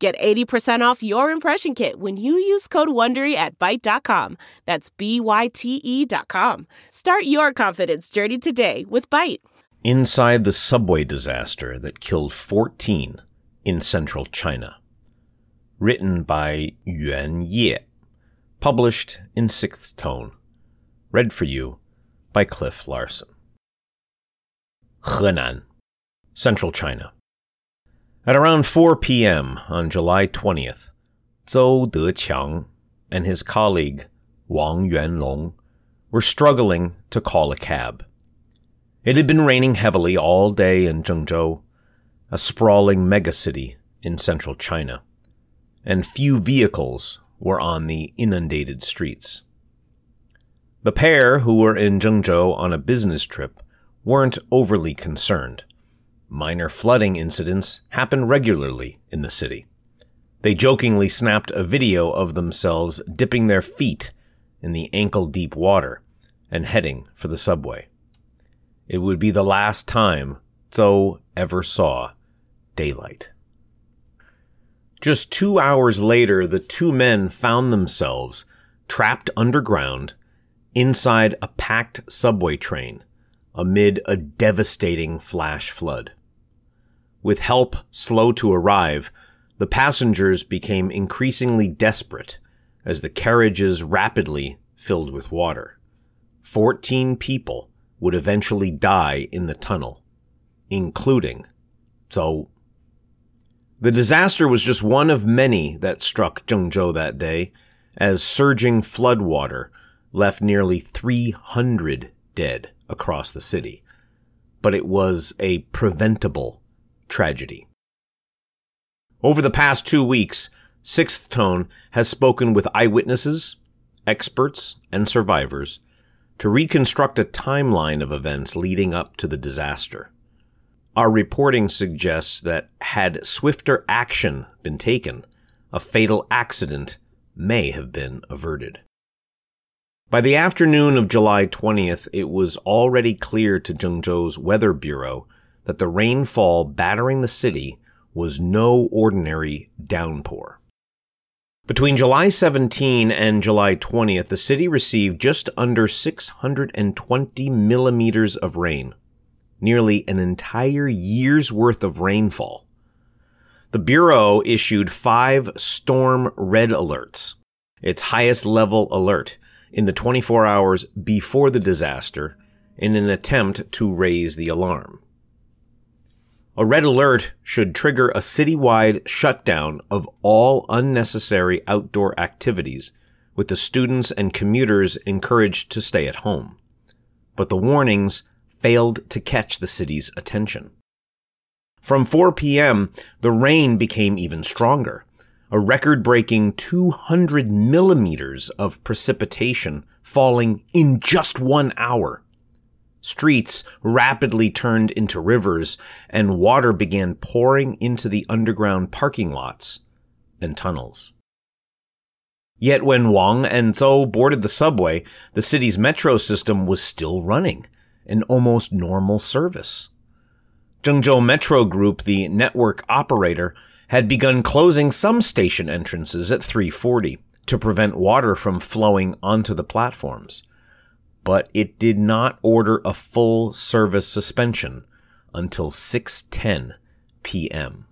Get 80% off your impression kit when you use code WONDERY at Byte.com. That's B-Y-T-E dot com. Start your confidence journey today with Byte. Inside the subway disaster that killed 14 in central China. Written by Yuan Ye. Published in Sixth Tone. Read for you by Cliff Larson. Henan, Central China. At around 4 p.m. on July 20th, Zhou Deqiang and his colleague Wang Yuanlong were struggling to call a cab. It had been raining heavily all day in Zhengzhou, a sprawling megacity in central China, and few vehicles were on the inundated streets. The pair, who were in Zhengzhou on a business trip, weren't overly concerned. Minor flooding incidents happen regularly in the city. They jokingly snapped a video of themselves dipping their feet in the ankle deep water and heading for the subway. It would be the last time Zhou ever saw daylight. Just two hours later, the two men found themselves trapped underground inside a packed subway train amid a devastating flash flood. With help slow to arrive, the passengers became increasingly desperate as the carriages rapidly filled with water. Fourteen people would eventually die in the tunnel, including Zhou. The disaster was just one of many that struck Zhengzhou that day, as surging floodwater left nearly 300 dead across the city. But it was a preventable tragedy. Over the past two weeks, Sixth Tone has spoken with eyewitnesses, experts, and survivors to reconstruct a timeline of events leading up to the disaster. Our reporting suggests that had swifter action been taken, a fatal accident may have been averted. By the afternoon of July 20th, it was already clear to Zhengzhou's Weather Bureau that the rainfall battering the city was no ordinary downpour. Between July 17 and July 20th, the city received just under 620 millimeters of rain, nearly an entire year's worth of rainfall. The Bureau issued five storm red alerts, its highest level alert, in the 24 hours before the disaster in an attempt to raise the alarm. A red alert should trigger a citywide shutdown of all unnecessary outdoor activities, with the students and commuters encouraged to stay at home. But the warnings failed to catch the city's attention. From 4 p.m., the rain became even stronger. A record breaking 200 millimeters of precipitation falling in just one hour. Streets rapidly turned into rivers, and water began pouring into the underground parking lots and tunnels. Yet when Wang and Zhou boarded the subway, the city's metro system was still running, an almost normal service. Zhengzhou Metro Group, the network operator, had begun closing some station entrances at 340 to prevent water from flowing onto the platforms but it did not order a full service suspension until 6:10 p.m.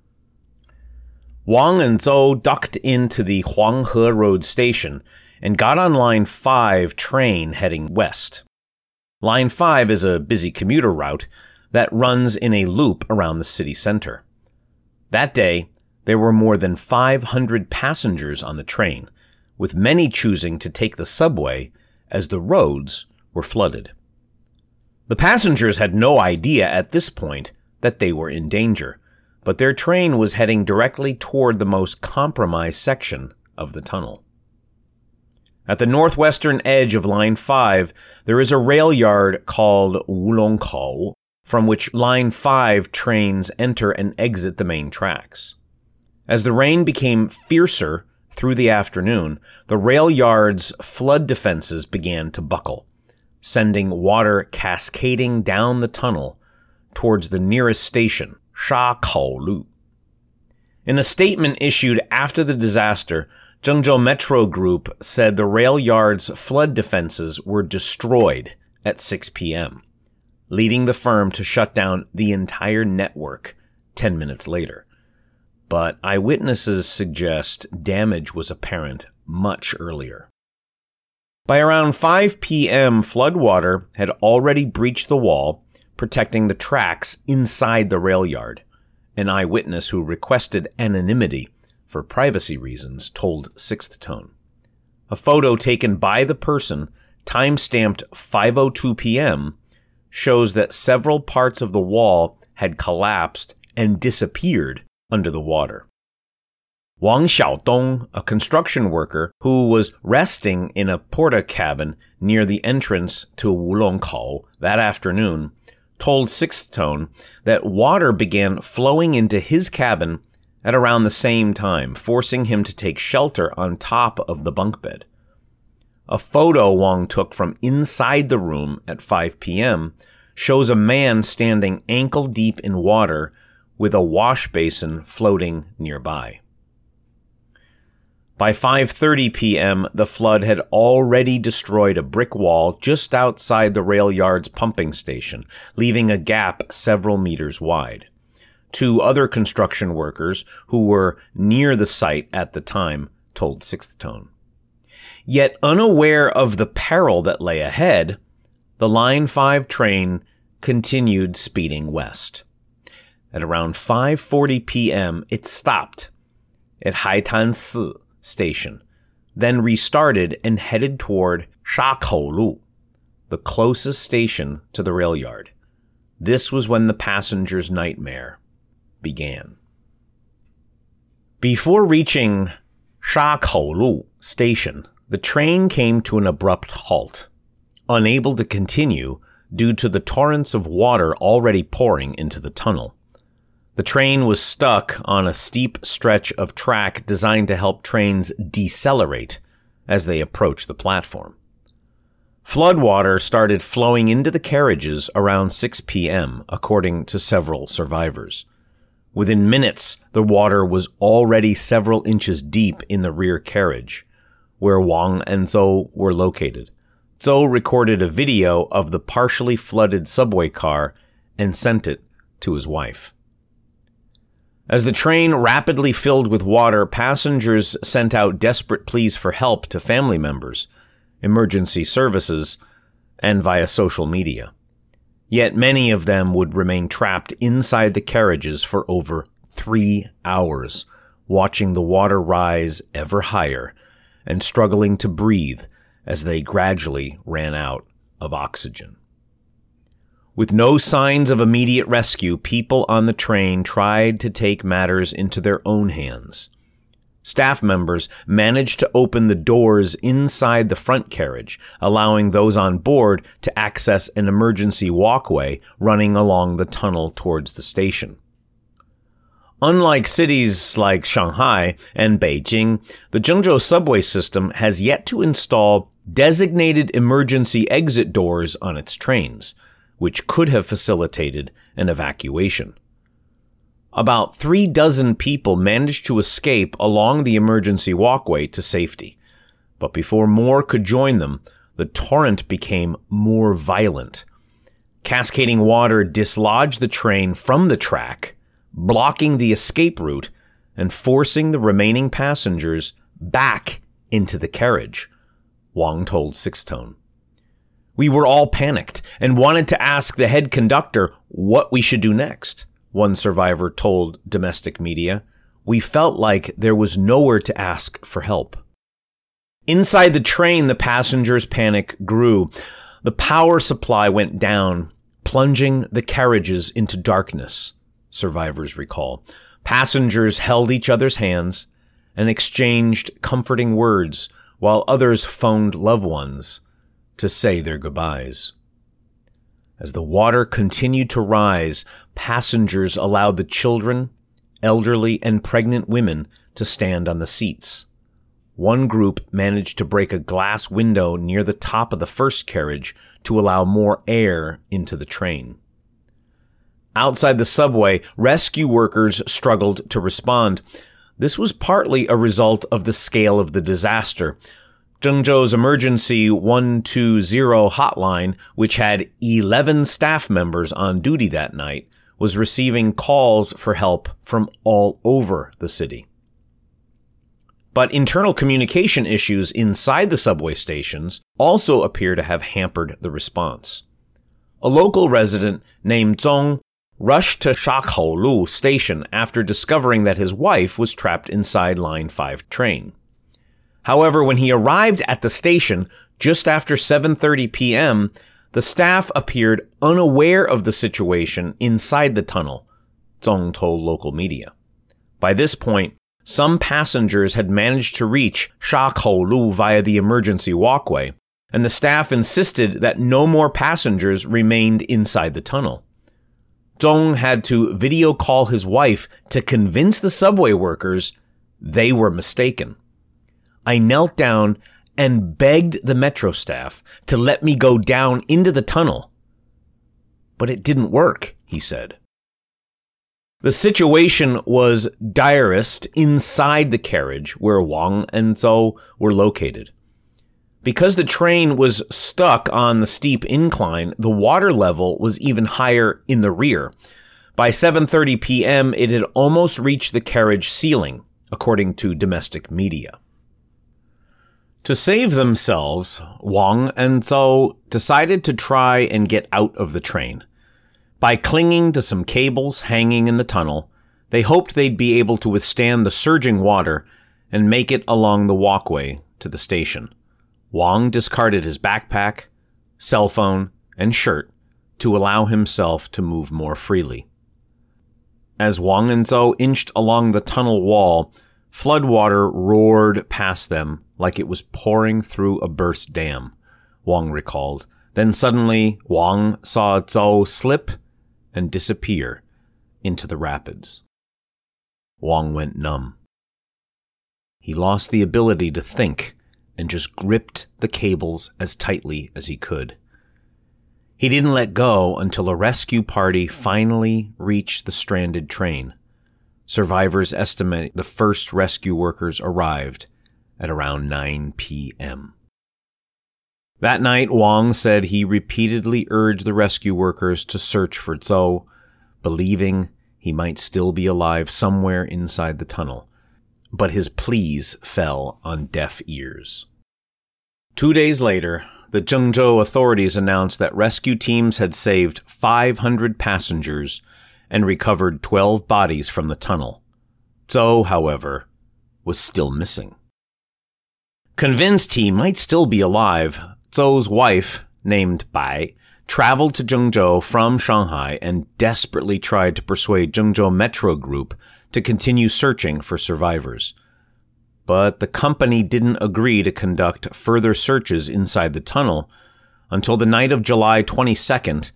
Wang and Zhou ducked into the Huanghe Road station and got on line 5 train heading west. Line 5 is a busy commuter route that runs in a loop around the city center. That day, there were more than 500 passengers on the train, with many choosing to take the subway as the roads were flooded. The passengers had no idea at this point that they were in danger, but their train was heading directly toward the most compromised section of the tunnel. At the northwestern edge of Line 5, there is a rail yard called Wulongkou, from which Line 5 trains enter and exit the main tracks. As the rain became fiercer through the afternoon, the rail yard's flood defenses began to buckle, sending water cascading down the tunnel towards the nearest station, Shakou In a statement issued after the disaster, Zhengzhou Metro Group said the rail yard's flood defenses were destroyed at 6 p.m., leading the firm to shut down the entire network 10 minutes later. But eyewitnesses suggest damage was apparent much earlier. By around 5 p.m., floodwater had already breached the wall, protecting the tracks inside the rail yard. An eyewitness who requested anonymity for privacy reasons, told Sixth Tone. A photo taken by the person, time-stamped 5:02 p.m., shows that several parts of the wall had collapsed and disappeared under the water. Wang Xiaodong, a construction worker who was resting in a porta cabin near the entrance to Wulongkou that afternoon, told Sixth Tone that water began flowing into his cabin at around the same time, forcing him to take shelter on top of the bunk bed. A photo Wang took from inside the room at 5 p.m. shows a man standing ankle deep in water with a wash basin floating nearby. By 5:30 p.m., the flood had already destroyed a brick wall just outside the rail yard's pumping station, leaving a gap several meters wide. Two other construction workers who were near the site at the time told Sixth Tone. Yet unaware of the peril that lay ahead, the Line 5 train continued speeding west. At around 5:40 p.m., it stopped at Haitansi station, then restarted and headed toward Shakoulu, the closest station to the rail yard. This was when the passenger's nightmare began. Before reaching Shakoulu station, the train came to an abrupt halt, unable to continue due to the torrents of water already pouring into the tunnel. The train was stuck on a steep stretch of track designed to help trains decelerate as they approach the platform. Floodwater started flowing into the carriages around 6 p.m., according to several survivors. Within minutes, the water was already several inches deep in the rear carriage, where Wang and Zhou were located. Zhou recorded a video of the partially flooded subway car and sent it to his wife. As the train rapidly filled with water, passengers sent out desperate pleas for help to family members, emergency services, and via social media. Yet many of them would remain trapped inside the carriages for over three hours, watching the water rise ever higher and struggling to breathe as they gradually ran out of oxygen. With no signs of immediate rescue, people on the train tried to take matters into their own hands. Staff members managed to open the doors inside the front carriage, allowing those on board to access an emergency walkway running along the tunnel towards the station. Unlike cities like Shanghai and Beijing, the Zhengzhou subway system has yet to install designated emergency exit doors on its trains, which could have facilitated an evacuation. About three dozen people managed to escape along the emergency walkway to safety. But before more could join them, the torrent became more violent. Cascading water dislodged the train from the track, blocking the escape route and forcing the remaining passengers back into the carriage, Wang told Sixth Tone. We were all panicked and wanted to ask the head conductor what we should do next one survivor told domestic media. We felt like there was nowhere to ask for help. Inside the train, the passengers' panic grew. The power supply went down, plunging the carriages into darkness, survivors recall. Passengers held each other's hands and exchanged comforting words while others phoned loved ones to say their goodbyes. As the water continued to rise, passengers allowed the children, elderly, and pregnant women to stand on the seats. One group managed to break a glass window near the top of the first carriage to allow more air into the train. Outside the subway, rescue workers struggled to respond. This was partly a result of the scale of the disaster. Zhengzhou's emergency 120 hotline, which had 11 staff members on duty that night, was receiving calls for help from all over the city. But internal communication issues inside the subway stations also appear to have hampered the response. A local resident named Zong rushed to Shakou station after discovering that his wife was trapped inside Line 5 train. However, when he arrived at the station just after 7:30 p.m., the staff appeared unaware of the situation inside the tunnel, Zong told local media. By this point, some passengers had managed to reach Shakou via the emergency walkway, and the staff insisted that no more passengers remained inside the tunnel. Zong had to video call his wife to convince the subway workers they were mistaken. I knelt down and begged the metro staff to let me go down into the tunnel. But it didn't work, he said. The situation was direst inside the carriage where Wang and Zhou were located. Because the train was stuck on the steep incline, the water level was even higher in the rear. By 7:30 p.m., it had almost reached the carriage ceiling, according to domestic media. To save themselves, Wang and Zhou decided to try and get out of the train. By clinging to some cables hanging in the tunnel, they hoped they'd be able to withstand the surging water and make it along the walkway to the station. Wang discarded his backpack, cell phone, and shirt to allow himself to move more freely. As Wang and Zhou inched along the tunnel wall, floodwater roared past them like it was pouring through a burst dam, Wang recalled. Then suddenly, Wang saw Zhou slip and disappear into the rapids. Wang went numb. He lost the ability to think and just gripped the cables as tightly as he could. He didn't let go until a rescue party finally reached the stranded train. Survivors estimate the first rescue workers arrived at around 9 p.m. That night, Wang said he repeatedly urged the rescue workers to search for Zhou, believing he might still be alive somewhere inside the tunnel. But his pleas fell on deaf ears. Two days later, the Zhengzhou authorities announced that rescue teams had saved 500 passengers and recovered 12 bodies from the tunnel. Zhou, however, was still missing. Convinced he might still be alive, Zhou's wife, named Bai, traveled to Zhengzhou from Shanghai and desperately tried to persuade Zhengzhou Metro Group to continue searching for survivors. But the company didn't agree to conduct further searches inside the tunnel until the night of July 22nd,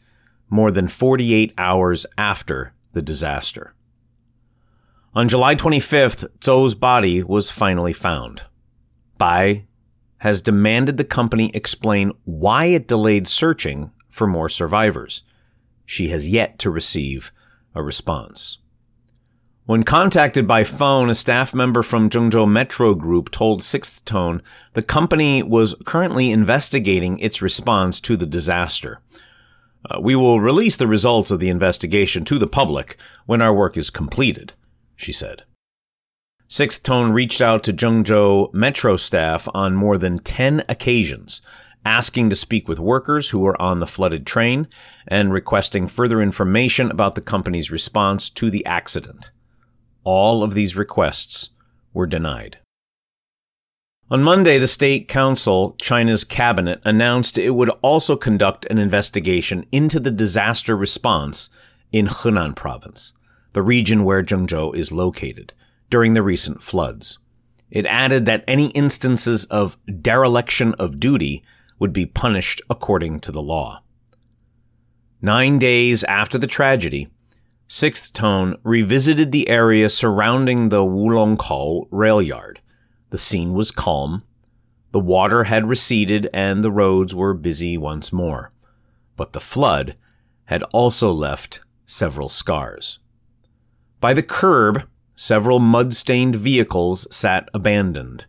more than 48 hours after the disaster. On July 25th, Zhou's body was finally found. Bai has demanded the company explain why it delayed searching for more survivors. She has yet to receive a response. When contacted by phone, a staff member from Zhengzhou Metro Group told Sixth Tone the company was currently investigating its response to the disaster. Uh, we will release the results of the investigation to the public when our work is completed, she said. Sixth Tone reached out to Zhengzhou Metro staff on more than 10 occasions, asking to speak with workers who were on the flooded train and requesting further information about the company's response to the accident. All of these requests were denied. On Monday, the State Council, China's cabinet, announced it would also conduct an investigation into the disaster response in Henan province, the region where Zhengzhou is located during the recent floods. It added that any instances of dereliction of duty would be punished according to the law. Nine days after the tragedy, Sixth Tone revisited the area surrounding the Wulongkou rail yard. The scene was calm. The water had receded and the roads were busy once more. But the flood had also left several scars. By the curb, several mud stained vehicles sat abandoned,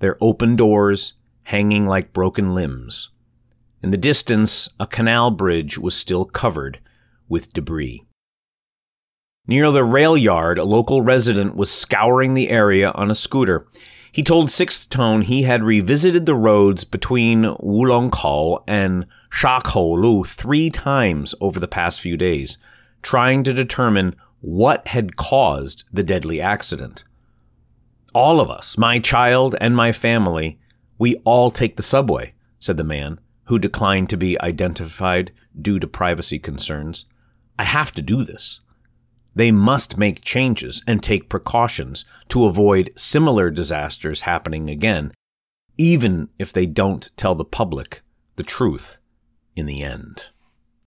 their open doors hanging like broken limbs. In the distance, a canal bridge was still covered with debris. Near the rail yard, a local resident was scouring the area on a scooter. He told Sixth Tone he had revisited the roads between Wulongkou and Shakou three times over the past few days, trying to determine what had caused the deadly accident. All of us, my child and my family, we all take the subway, said the man, who declined to be identified due to privacy concerns. I have to do this. They must make changes and take precautions to avoid similar disasters happening again, even if they don't tell the public the truth in the end.